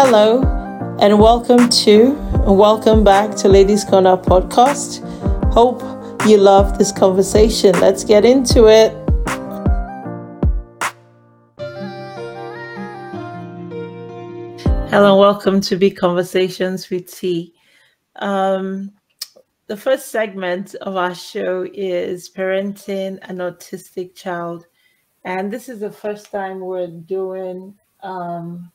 Hello, and welcome to and welcome back to Ladies Corner podcast. Hope you love this conversation. Let's get into it. Hello, and welcome to Big Conversations with T. Um, the first segment of our show is parenting an autistic child, and this is the first time we're doing um,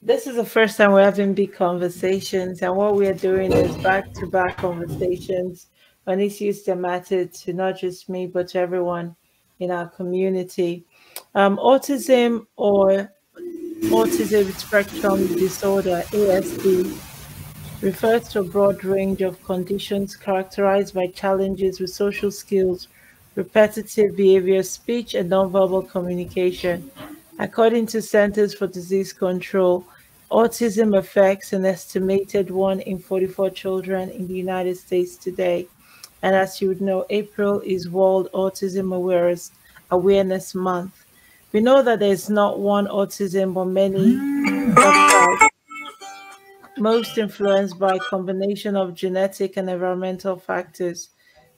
this is the first time we're having big conversations, and what we are doing is back to back conversations. On issues that matter to not just me, but to everyone in our community. Um, autism or autism spectrum disorder, ASD, refers to a broad range of conditions characterized by challenges with social skills repetitive behavior, speech, and nonverbal communication. According to Centers for Disease Control, autism affects an estimated 1 in 44 children in the United States today. And as you would know, April is World Autism Awareness, Awareness Month. We know that there's not one autism, but many most influenced by a combination of genetic and environmental factors.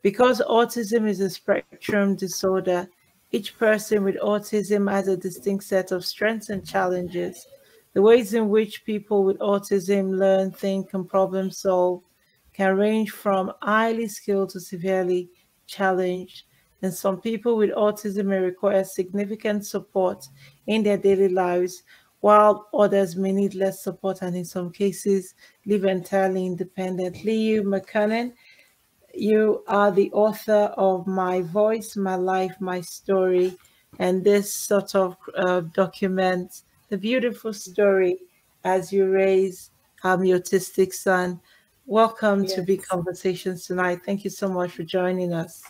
Because autism is a spectrum disorder, each person with autism has a distinct set of strengths and challenges. The ways in which people with autism learn, think, and problem solve can range from highly skilled to severely challenged. And some people with autism may require significant support in their daily lives, while others may need less support and, in some cases, live entirely independently. You, Makonnen, you are the author of My Voice, My Life, My Story, and this sort of uh, documents the beautiful story as you raise um, your autistic son. Welcome yes. to Big Conversations tonight. Thank you so much for joining us.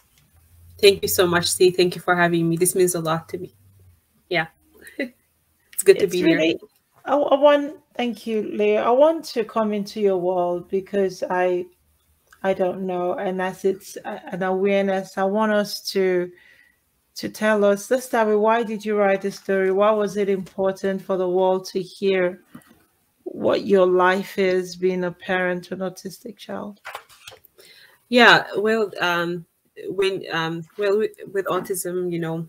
Thank you so much, Steve. Thank you for having me. This means a lot to me. Yeah, it's good to it's be really, here. I, I want, thank you, Leah. I want to come into your world because I I don't know. And as it's an awareness, I want us to to tell us. With why did you write the story? Why was it important for the world to hear what your life is being a parent to an autistic child? Yeah, well, um, when um, well with autism, you know,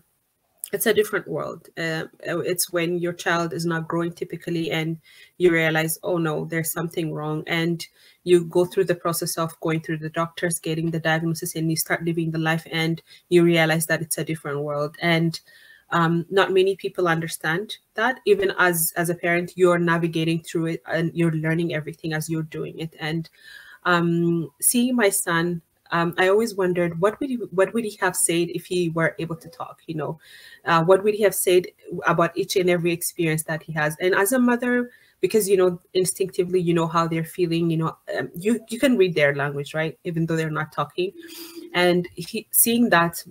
it's a different world. Uh, it's when your child is not growing typically, and you realize, oh no, there's something wrong, and you go through the process of going through the doctors, getting the diagnosis, and you start living the life, and you realize that it's a different world. And um, not many people understand that. Even as as a parent, you're navigating through it, and you're learning everything as you're doing it. And um, seeing my son um, I always wondered what would he what would he have said if he were able to talk? You know, uh, what would he have said about each and every experience that he has? And as a mother, because you know instinctively you know how they're feeling. You know, um, you you can read their language, right? Even though they're not talking, and he, seeing that,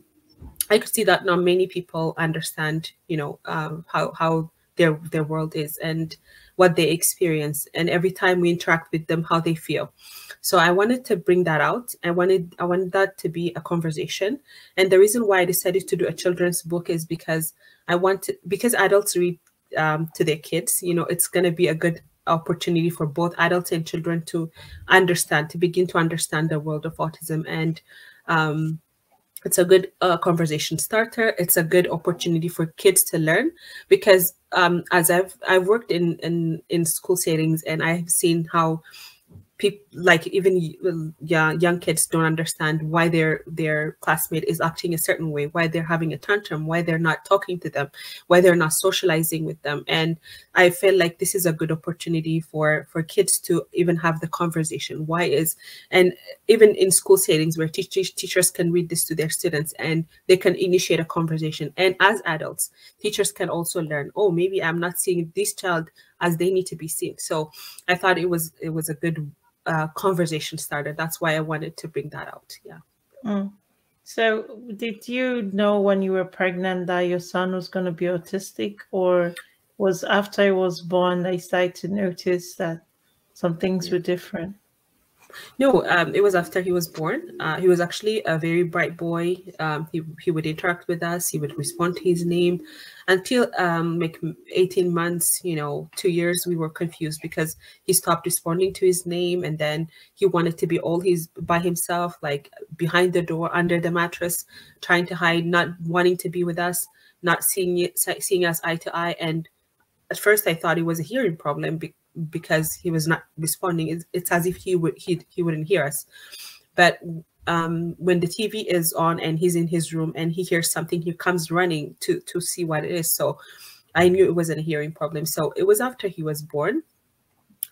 I could see that not many people understand. You know, um, how how their their world is and what they experience and every time we interact with them how they feel. So i wanted to bring that out. I wanted i wanted that to be a conversation. And the reason why i decided to do a children's book is because i want to because adults read um, to their kids you know it's going to be a good opportunity for both adults and children to understand to begin to understand the world of autism and um, it's a good uh, conversation starter. It's a good opportunity for kids to learn because um, as i've i've worked in in in school settings and i've seen how people like even yeah, young kids don't understand why their their classmate is acting a certain way why they're having a tantrum why they're not talking to them why they're not socializing with them. And i feel like this is a good opportunity for for kids to even have the conversation. Why is and even in school settings where teachers teachers can read this to their students and they can initiate a conversation. And as adults teachers can also learn oh maybe i'm not seeing this child as they need to be seen. So i thought it was it was a good uh, conversation started. That's why I wanted to bring that out. Yeah. Mm. So, did you know when you were pregnant that your son was going to be autistic, or was after he was born they started to notice that some things yeah. were different? No, um, it was after he was born. Uh, he was actually a very bright boy. Um, he, he would interact with us. He would respond to his name. Until um, like 18 months, you know, two years, we were confused because he stopped responding to his name. And then he wanted to be all his by himself, like behind the door, under the mattress, trying to hide, not wanting to be with us, not seeing seeing us eye to eye. And at first I thought it was a hearing problem because he was not responding. It's, it's as if he would he he wouldn't hear us. But um, when the TV is on and he's in his room and he hears something, he comes running to to see what it is. So I knew it wasn't a hearing problem. So it was after he was born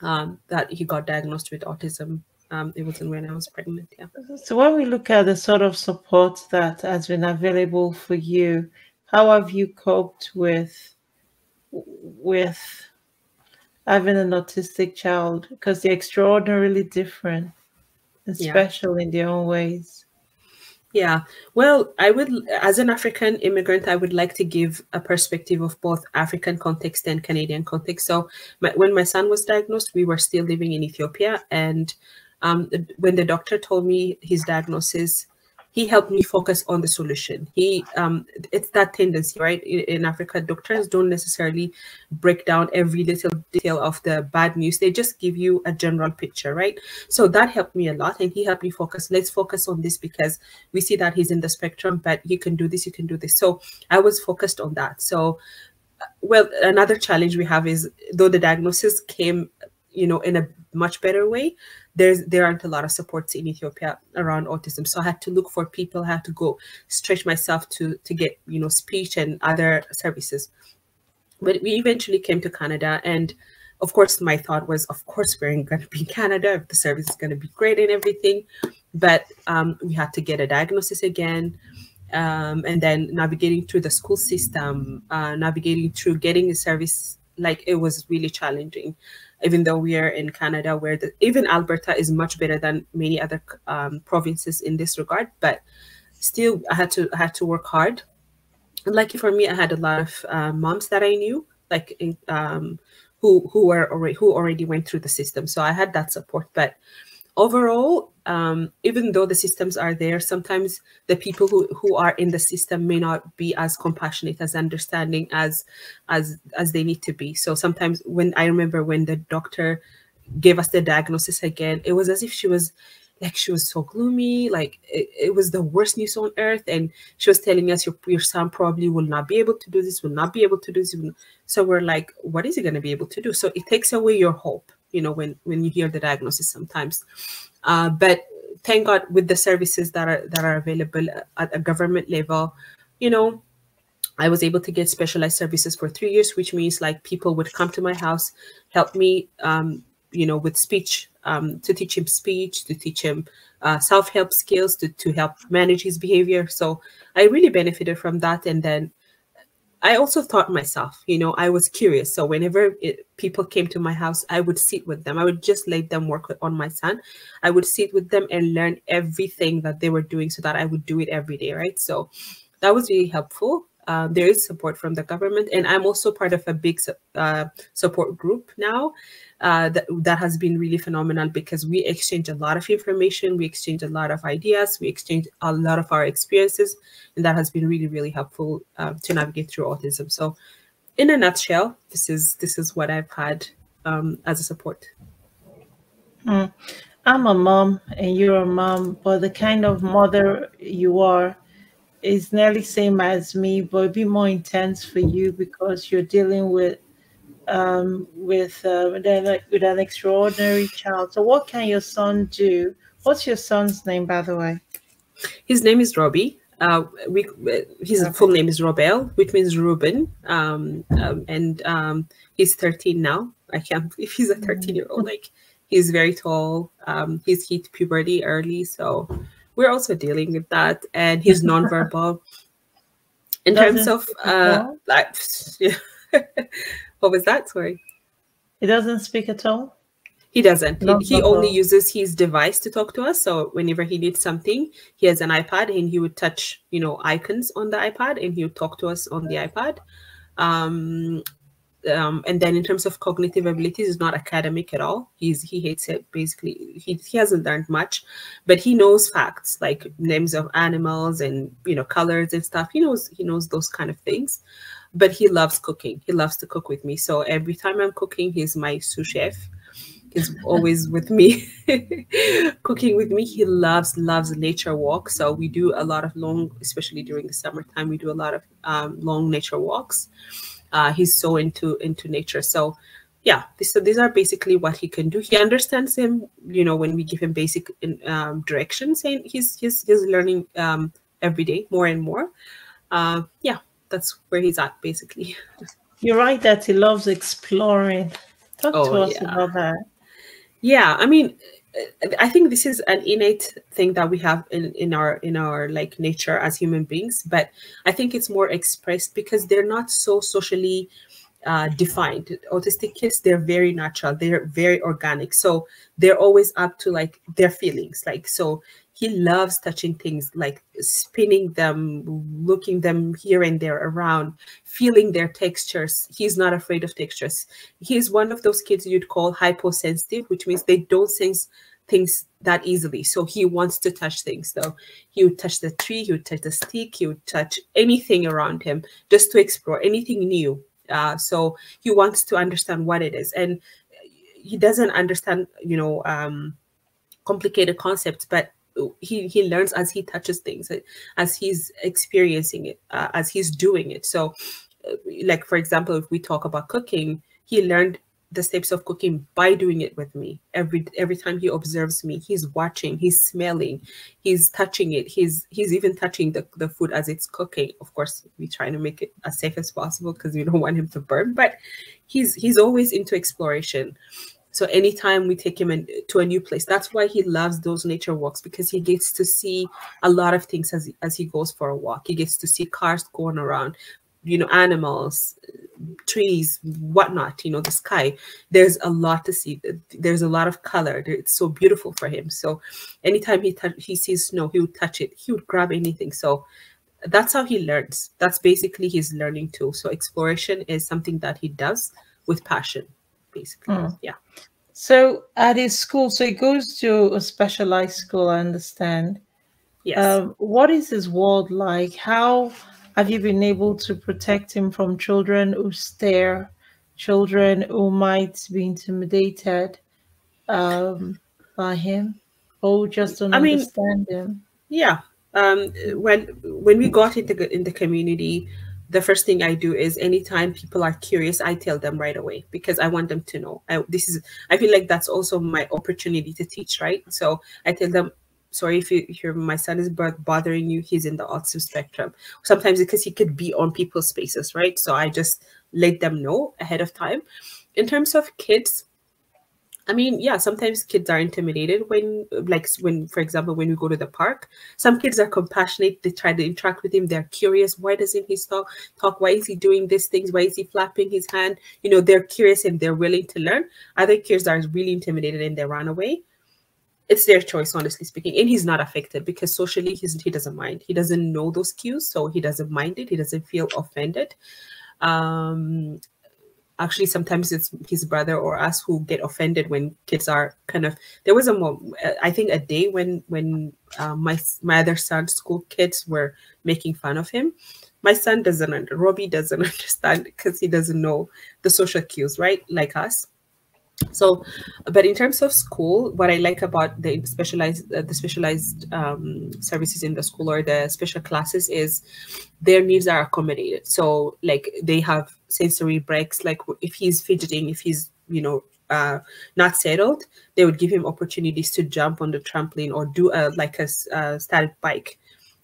um, that he got diagnosed with autism. Um, it wasn't when I was pregnant. Yeah. So when we look at the sort of support that has been available for you, how have you coped with with having an autistic child because they're extraordinarily different and special yeah. in their own ways. Yeah, well, I would, as an African immigrant, I would like to give a perspective of both African context and Canadian context. So, my, when my son was diagnosed, we were still living in Ethiopia. And um, when the doctor told me his diagnosis, he helped me focus on the solution. He, um, it's that tendency, right? In, in, Africa, doctors don't necessarily break down every little detail of the bad news. They just give you a general picture, right? So that helped me a lot, and he helped me focus. Let's focus on this because we see that he's in the spectrum, but you can do this, you can do this. So I was focused on that. So, well, another challenge we have is though the diagnosis came, you know, in a much better way there's there aren't a lot of supports in Ethiopia around autism. So I had to look for people, I had to go stretch myself to to get, you know, speech and other services. But we eventually came to Canada and of course my thought was of course we're going to be in Canada, the service is going to be great and everything. But um, we had to get a diagnosis again. Um, and then navigating through the school system, uh, navigating through getting a service, like it was really challenging even though we are in Canada, where the, even Alberta is much better than many other um, provinces in this regard. But still, I had to I had to work hard. And lucky for me, I had a lot of uh, moms that I knew, like in, um, who who were already who already went through the system. So I had that support. But overall, um, even though the systems are there, sometimes the people who, who are in the system may not be as compassionate, as understanding as as as they need to be. So sometimes when I remember when the doctor gave us the diagnosis again, it was as if she was like she was so gloomy like it, it, was the worst news on earth. And she was telling us your, your son probably will not be able to do this will not be able to do this. So we're like what is he going to be able to do? So it takes away your hope you know when when you hear the diagnosis sometimes uh, but thank god with the services that are that are available at a government level you know I was able to get specialized services for three years, which means like people would come to my house, help me, um, you know, with speech, um, to teach him speech, to teach him uh, self-help skills, to, to help manage his behavior. So I really benefited from that. And then I also taught myself, you know, I was curious. So whenever it, people came to my house, I would sit with them. I would just let them work on my son. I would sit with them and learn everything that they were doing so that I would do it every day, right? So that was really helpful. Uh, there is support from the government, and I'm also part of a big uh, support group now uh, that, that has been really phenomenal because we exchange a lot of information, we exchange a lot of ideas, we exchange a lot of our experiences, and that has been really, really helpful uh, to navigate through autism. So, in a nutshell, this is this is what I've had um, as a support. Mm. I'm a mom, and you're a mom, but the kind of mother you are is nearly same as me, but a bit more intense for you because you're dealing with um, with uh, with, an, with an extraordinary child. So, what can your son do? What's your son's name, by the way? His name is Robbie. Uh, we his okay. full name is Robel, which means Ruben, um, um, and um, he's 13 now. I can't believe he's a mm. 13 year old. Like he's very tall. Um, he's hit puberty early, so we're also dealing with that. And he's nonverbal. In Doesn't terms of uh, like, yeah. What was that? Sorry. He doesn't speak at all? He doesn't. He, he only uses his device to talk to us. So whenever he needs something, he has an iPad and he would touch, you know, icons on the iPad and he would talk to us on the iPad. Um, um, and then in terms of cognitive abilities, is not academic at all. He's he hates it basically. He he hasn't learned much, but he knows facts like names of animals and you know colors and stuff. He knows he knows those kind of things, but he loves cooking. He loves to cook with me. So every time I'm cooking, he's my sous chef. He's always with me, cooking with me. He loves loves nature walks. So we do a lot of long, especially during the summertime. We do a lot of um, long nature walks uh, he's so into into nature. So yeah this, so these are basically what he can do. He understands him you know when we give him basic um, directions and he's he's, he's learning um, every day more and more. Uh, yeah that's where he's at basically. You're right that he loves exploring. Talk oh, to us yeah. about that. Yeah i mean I think this is an innate thing that we have in, in our in our like nature as human beings, but I think it's more expressed because they're not so socially uh, defined. Autistic kids, they're very natural, they're very organic, so they're always up to like their feelings. Like so, he loves touching things like spinning them looking them here and there around feeling their textures. He's not afraid of textures. He's one of those kids you'd call hyposensitive which means they don't sense things that easily. So he wants to touch things so he would touch the tree he would touch the stick he would touch anything around him just to explore anything new. Uh, so he wants to understand what it is. And he doesn't understand you know um, complicated concepts but he he learns as he touches things as he's experiencing it uh, as he's doing it. So uh, like for example if we talk about cooking he learned the steps of cooking by doing it with me. Every every time he observes me he's watching he's smelling he's touching it he's he's even touching the, the food as it's cooking. Of course we try to make it as safe as possible because we don't want him to burn but he's he's always into exploration so anytime we take him in, to a new place, that's why he loves those nature walks because he gets to see a lot of things as as he goes for a walk. He gets to see cars going around, you know, animals, trees, whatnot. You know, the sky. There's a lot to see. There's a lot of color. It's so beautiful for him. So anytime he he sees snow, he would touch it. He would grab anything. So that's how he learns. That's basically his learning tool. So exploration is something that he does with passion basically. Mm. Yeah. So at his school, so he goes to a specialized school, I understand. Yes. Um, what is his world like? How have you been able to protect him from children who stare, children who might be intimidated um, by him, or just don't I understand mean, him? Yeah. Um, when when we got into in the community, the first thing I do is anytime people are curious, I tell them right away because I want them to know. I, this is I feel like that's also my opportunity to teach, right? So I tell them, sorry if, you, your my son is bothering you, he's in the autism spectrum. Sometimes because he could be on people's spaces, right? So I just let them know ahead of time. In terms of kids, I mean, yeah, sometimes kids are intimidated when, like, when, for example, when we go to the park, some kids are compassionate. They try to interact with him. They're curious. Why doesn't he talk? Talk. Why is he doing these things? Why is he flapping his hand? You know, they're curious and they're willing to learn. Other kids are really intimidated and they run away. It's their choice, honestly speaking. And he's not affected because socially he's, he doesn't mind. He doesn't know those cues, so he doesn't mind it. He doesn't feel offended. Um, actually sometimes it's his brother or us who get offended when kids are kind of there was a i think a day when when uh, my my other son's school kids were making fun of him. My son doesn't robbie doesn't understand because he doesn't know the social cues right? Like us. So but in terms of school what i like about the specialized uh, the specialized um, services in the school or the special classes is their needs are accommodated. So like they have sensory breaks like if he's fidgeting if he's you know uh, not settled they would give him opportunities to jump on the trampoline or do a like a, a static bike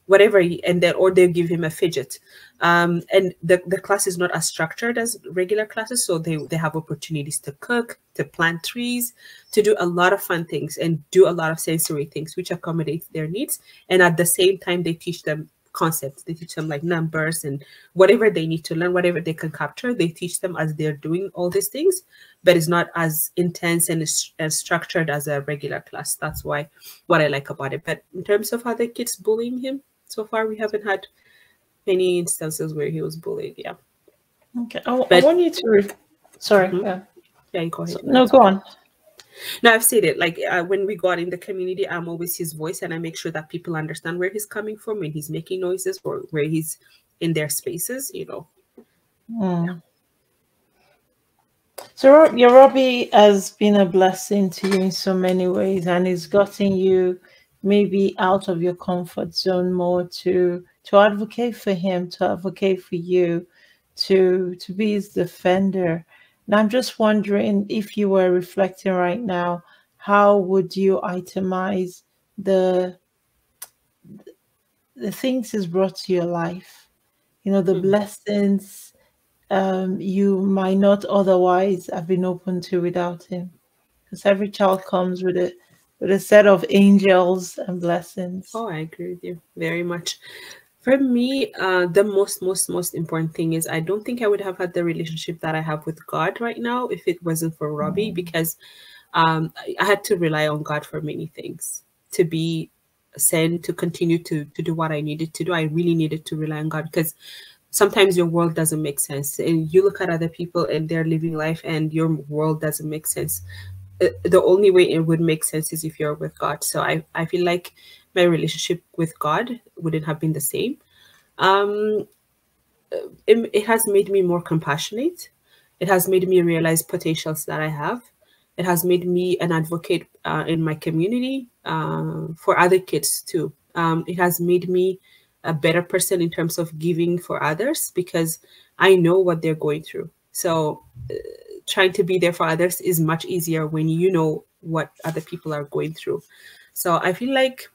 whatever he, and then or they give him a fidget. Um, and the, the class is not as structured as regular classes so they, they have opportunities to cook to plant trees to do a lot of fun things and do a lot of sensory things which accommodates their needs. And at the same time they teach them concepts they teach them like numbers and whatever they need to learn whatever they can capture they teach them as they're doing all these things but it's not as intense and as structured as a regular class that's why what i like about it but in terms of other kids bullying him so far we haven't had many instances where he was bullied. Yeah. Okay. I, but, I want you to. Re- Sorry. Mm-hmm. Yeah. Yeah, go ahead. So, no, go on. No, I've said it. Like uh, when we go out in the community, I'm always his voice, and I make sure that people understand where he's coming from when he's making noises or where he's in their spaces. You know. Mm. So your Robbie has been a blessing to you in so many ways, and it's gotten you maybe out of your comfort zone more to to advocate for him, to advocate for you, to to be his defender. And I'm just wondering if you were reflecting right now, how would you itemize the the things he's brought to your life? You know, the mm-hmm. blessings um, you might not otherwise have been open to without him. Because every child comes with a with a set of angels and blessings. Oh, I agree with you very much. For me, uh, the most, most, most important thing is I don't think I would have had the relationship that I have with God right now if it wasn't for Robbie, mm-hmm. because um, I had to rely on God for many things to be sent to continue to to do what I needed to do. I really needed to rely on God because sometimes your world doesn't make sense, and you look at other people and they're living life, and your world doesn't make sense. Uh, the only way it would make sense is if you're with God. So I I feel like my relationship with God wouldn't have been the same. Um, it, it has made me more compassionate. It has made me realize potentials that I have. It has made me an advocate uh, in my community uh, for other kids too. Um, it has made me a better person in terms of giving for others because I know what they're going through. So, uh, trying to be there for others is much easier when you know what other people are going through. So, I feel like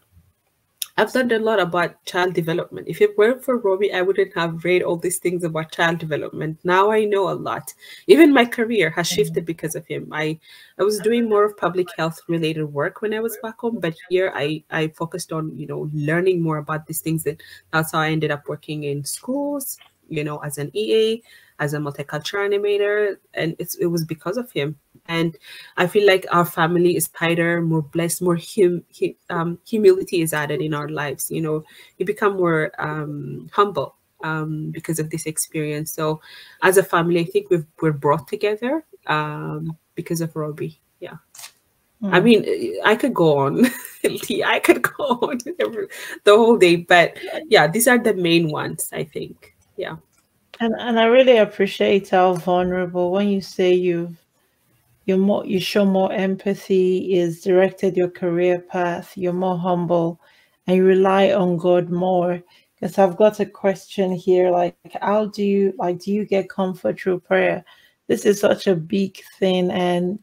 I've learned a lot about child development. If it weren't for Robbie, I wouldn't have read all these things about child development. Now I know a lot. Even my career has shifted mm-hmm. because of him. I, I was doing more of public health related work when I was back home, but here I, I focused on, you know, learning more about these things. And that's how I ended up working in schools, you know, as an EA, as a multicultural animator. And it's, it was because of him. And i feel like our family is tighter more blessed more hum, um, humility is added in our lives you know. You become more um, humble um, because of this experience. So as a family i think we've, we're brought together um, because of robbie yeah. Mm. i mean i could go on. I could go on the whole day but yeah these are the main ones i think yeah and, and I really appreciate how vulnerable when you say you've you're more you show more empathy is directed your career path you're more humble and you rely on god more. Because i've got a question here like how do you like do you get comfort through prayer? This is such a big thing and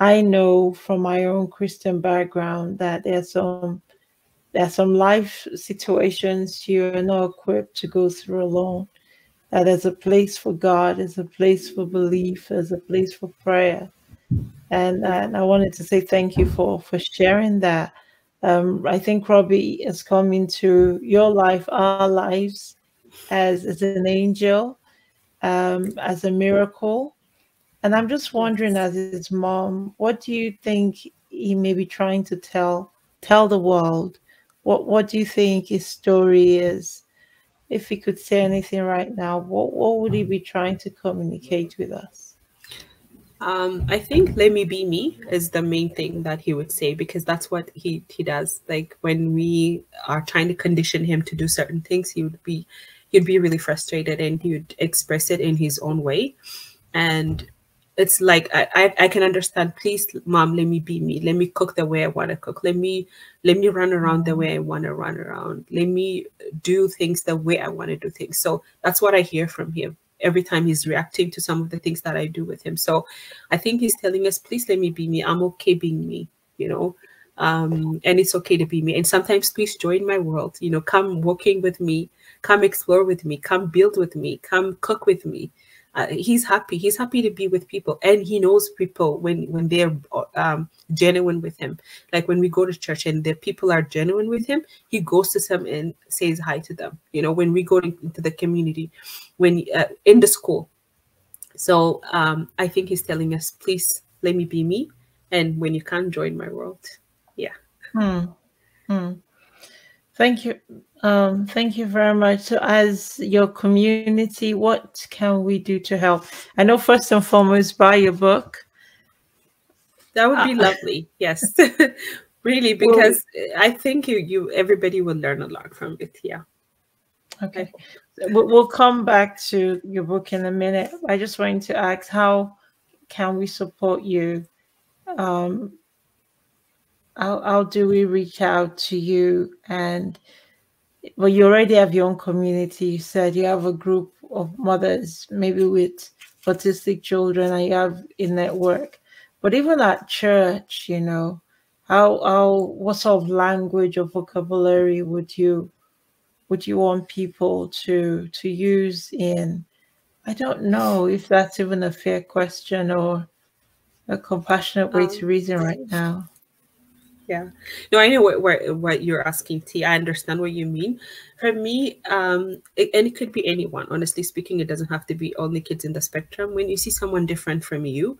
i know from my own christian background that there's some there's some life situations you're not equipped to go through alone that there's a place for god there's a place for belief there's a place for prayer and, and I wanted to say thank you for for sharing that. Um, I think Robbie has come into your life, our lives, as as an angel, um, as a miracle. And I'm just wondering, as his mom, what do you think he may be trying to tell tell the world? What what do you think his story is? If he could say anything right now, what what would he be trying to communicate with us? Um, I think "Let me be me" is the main thing that he would say because that's what he he does. Like when we are trying to condition him to do certain things, he would be he'd be really frustrated and he would express it in his own way. And it's like I, I, I can understand. Please, mom, let me be me. Let me cook the way I want to cook. Let me let me run around the way I want to run around. Let me do things the way I want to do things. So that's what I hear from him every time he's reacting to some of the things that I do with him. So I think he's telling us, please let me be me. I'm okay being me, you know, um, and it's okay to be me. And sometimes please join my world, you know, come walking with me, come explore with me, come build with me, come cook with me uh, he's happy. He's happy to be with people and he knows people when when they're um, genuine with him. Like when we go to church and the people are genuine with him he goes to them and says hi to them. You know when we go into the community when uh, in the school. So um, i think he's telling us please let me be me and when you can join my world. Yeah. Hmm. Hmm. thank you Um, thank you very much. So, as your community, what can we do to help? I know first and foremost, buy your book. That would be uh, lovely. Yes, really, because well, I think you, you, everybody will learn a lot from it. Yeah. Okay, we'll come back to your book in a minute. I just wanted to ask, how can we support you? Um, how, how do we reach out to you and well, you already have your own community. You said you have a group of mothers, maybe with autistic children, and you have a network. But even at church, you know, how how what sort of language or vocabulary would you would you want people to to use in? I don't know if that's even a fair question or a compassionate way um, to reason right now yeah. No i know what, what, what you're asking t. I understand what you mean. For me um it, and it could be anyone. Honestly speaking it doesn't have to be only kids in the spectrum. When you see someone different from you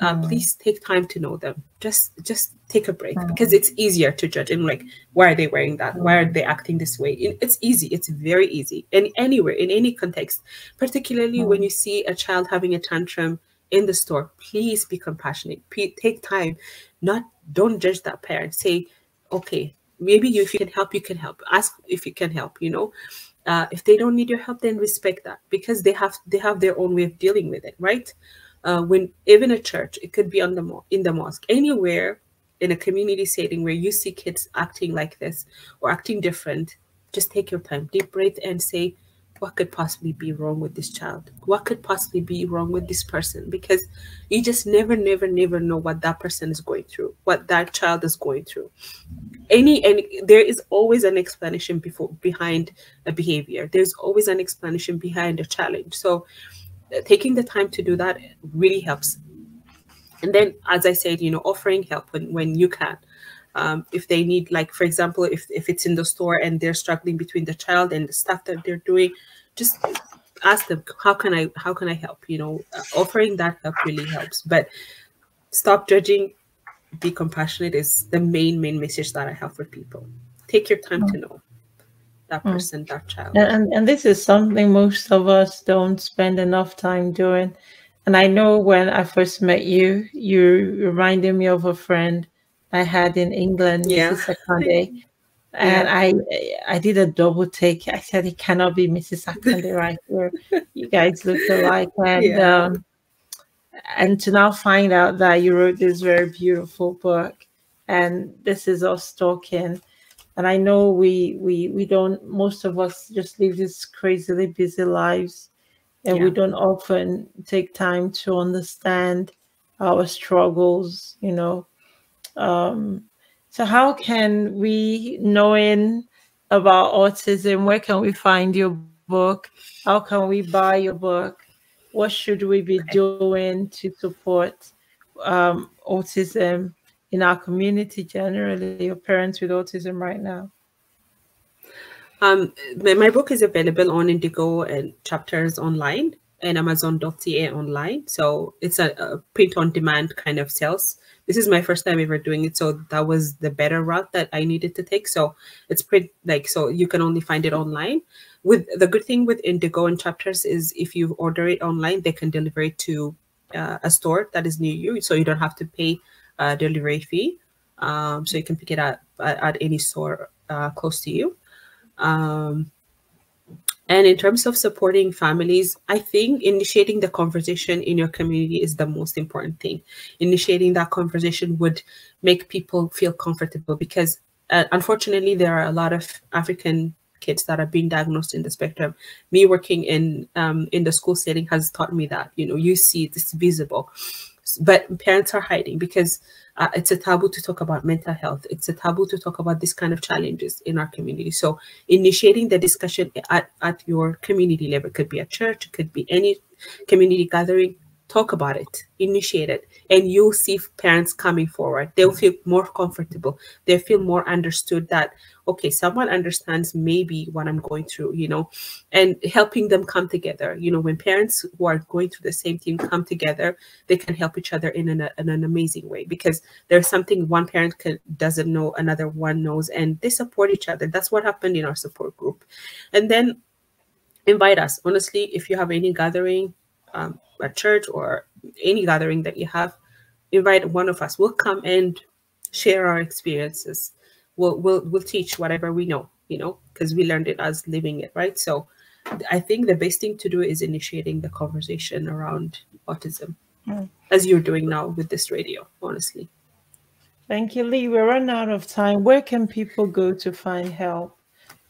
uh, mm. please take time to know them. Just just take a break mm. because it's easier to judge and like why are they wearing that? Why are mm. they acting this way? It's easy. It's very easy. And anywhere in any context. Particularly mm. when you see a child having a tantrum in the store please be compassionate. P- take time not don't judge that parent. Say okay maybe you, if you can help you can help. Ask if you can help you know? Uh, if they don't need your help then respect that because they have they have their own way of dealing with it right? Uh, when even a church it could be on the mo- in the mosque. Anywhere in a community setting where you see kids acting like this or acting different just take your time. Deep breath and say what could possibly be wrong with this child? What could possibly be wrong with this person? Because you just never, never, never know what that person is going through, what that child is going through. Any and there is always an explanation before behind a behavior. There's always an explanation behind a challenge. So uh, taking the time to do that really helps. And then, as I said, you know, offering help when, when you can um, if they need like for example if, if it's in the store and they're struggling between the child and the stuff that they're doing just ask them how can i how can i help you know uh, offering that help really helps but stop judging be compassionate is the main main message that i have for people take your time mm. to know that mm. person mm. that child and, and this is something most of us don't spend enough time doing and i know when i first met you you reminded me of a friend I had in England, yeah. Mrs. Akande. And yeah. I I did a double take. I said it cannot be Mrs. Akande right here. You guys look alike. And yeah. um, and to now find out that you wrote this very beautiful book and this is us talking. And I know we we we don't most of us just live these crazily busy lives and yeah. we don't often take time to understand our struggles, you know, um, so, how can we, knowing about autism, where can we find your book? How can we buy your book? What should we be doing to support um, autism in our community generally, or parents with autism right now? Um, my book is available on Indigo and chapters online and Amazon.ca online. So it's a, a print on demand kind of sales this is my first time ever doing it so that was the better route that i needed to take. So it's pretty like so you can only find it online. With the good thing with indigo and chapters is if you order it online they can deliver it to uh, a store that is near you so you don't have to pay a delivery fee. Um, so you can pick it up at, at any store uh, close to you. Um, and in terms of supporting families, I think initiating the conversation in your community is the most important thing. Initiating that conversation would make people feel comfortable because, uh, unfortunately, there are a lot of African kids that are being diagnosed in the spectrum. Me working in um, in the school setting has taught me that you know you see this visible, but parents are hiding because uh, it's a taboo to talk about mental health. It's a taboo to talk about this kind of challenges in our community. So initiating the discussion at, at your community level could be a church, it could be any community gathering. Talk about it, initiate it, and you'll see parents coming forward. They'll feel more comfortable. They'll feel more understood that, okay, someone understands maybe what I'm going through, you know, and helping them come together. You know, when parents who are going through the same thing come together, they can help each other in an, in an amazing way because there's something one parent can, doesn't know, another one knows, and they support each other. That's what happened in our support group. And then invite us. Honestly, if you have any gathering, um, a church or any gathering that you have, invite one of us. We'll come and share our experiences. We'll we'll we'll teach whatever we know, you know, because we learned it as living it, right? So I think the best thing to do is initiating the conversation around autism, mm. as you're doing now with this radio, honestly. Thank you, Lee. We're running out of time. Where can people go to find help?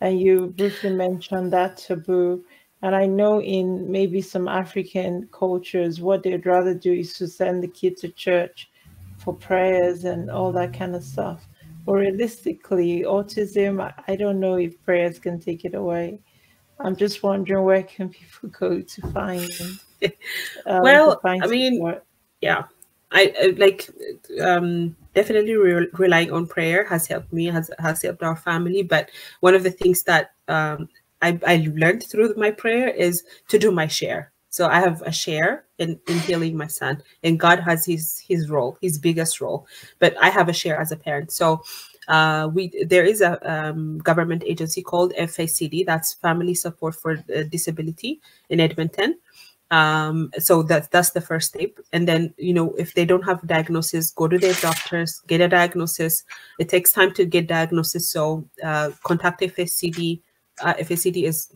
And you briefly mentioned that taboo and I know in maybe some African cultures, what they'd rather do is to send the kid to church for prayers and all that kind of stuff. But realistically, autism, I don't know if prayers can take it away. I'm just wondering where can people go to find? Um, well, find I mean, support? yeah, I, I like um, definitely re- relying on prayer has helped me, has has helped our family. But one of the things that um, I, I learned through my prayer is to do my share. So I have a share in, in healing my son, and God has his his role, his biggest role. But I have a share as a parent. So uh, we there is a um, government agency called FSCD, that's Family Support for Disability in Edmonton. Um, so that that's the first step. And then you know if they don't have a diagnosis, go to their doctors, get a diagnosis. It takes time to get diagnosis, so uh, contact FSCD uh, FSCD is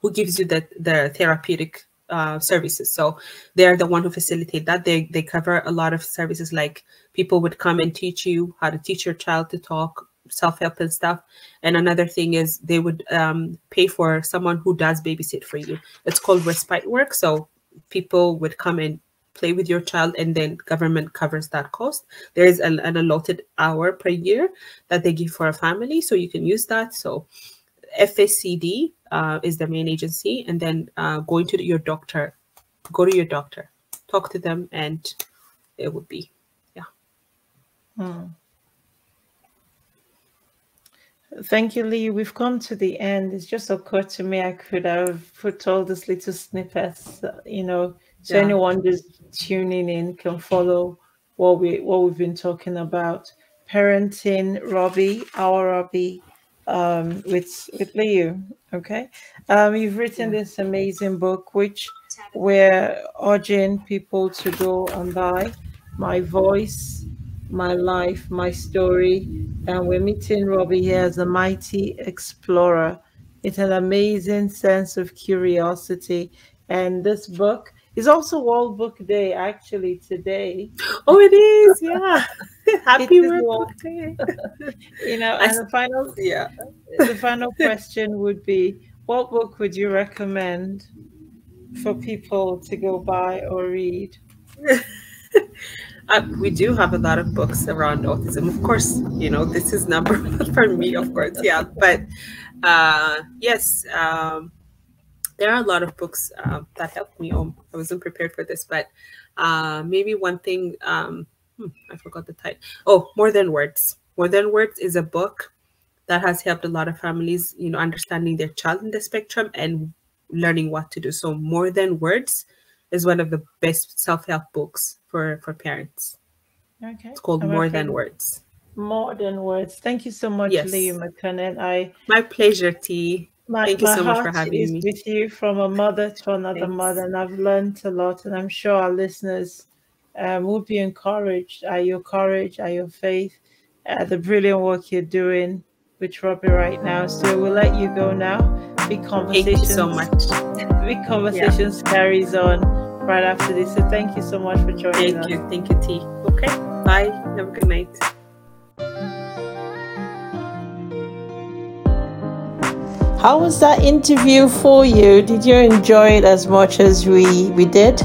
who gives you the, the therapeutic uh, services. So they're the one who facilitate that. They they cover a lot of services like people would come and teach you how to teach your child to talk, self-help and stuff. And another thing is they would um, pay for someone who does babysit for you. It's called respite work. So people would come and play with your child and then government covers that cost there is an, an allotted hour per year that they give for a family so you can use that so FSCD uh, is the main agency, and then uh, going to your doctor, go to your doctor, talk to them, and it would be, yeah. Hmm. Thank you, Lee. We've come to the end. It's just occurred to me I could have put all these little snippets, you know, so yeah. anyone just tuning in can follow what we what we've been talking about. Parenting Robbie, our Robbie, um, with with Leo. Okay, um, you've written this amazing book, which we're urging people to go and buy. My voice, my life, my story, and we're meeting Robbie here as a mighty explorer. It's an amazing sense of curiosity, and this book is also World Book Day actually today. Oh, it is, yeah. Happy Day. you know, and the final yeah. The final question would be what book would you recommend for people to go buy or read? Uh, we do have a lot of books around autism. Of course, you know, this is number one for me, of course, yeah. But uh, yes, um, there are a lot of books uh, that helped me. Oh, I wasn't prepared for this, but uh, maybe one thing, um, hmm, I forgot the title. Oh, More Than Words. More Than Words is a book that has helped a lot of families, you know, understanding their child in the spectrum and learning what to do. So More Than Words is one of the best self-help books for, for parents. Okay. It's called I'm More Than Words. More Than Words. Thank you so much, yes. Lee Makonnen. I My pleasure, T. My, Thank you so much for having is me. with you from a mother to another Thanks. mother, and I've learned a lot. And I'm sure our listeners um, will be encouraged at your courage, at your faith, at the brilliant work you're doing with Robbie right now. So we'll let you go now. Big conversation. Thank you so much. Big conversations yeah. carries on right after this. So thank you so much for joining Thank us. you. Thank you, T. Okay. Bye. Have a good night. How was that interview for you? Did you enjoy it as much as we, we did?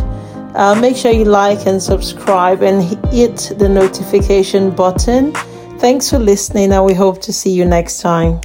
Uh, make sure you like and subscribe and hit the notification button. Thanks for listening, and we hope to see you next time.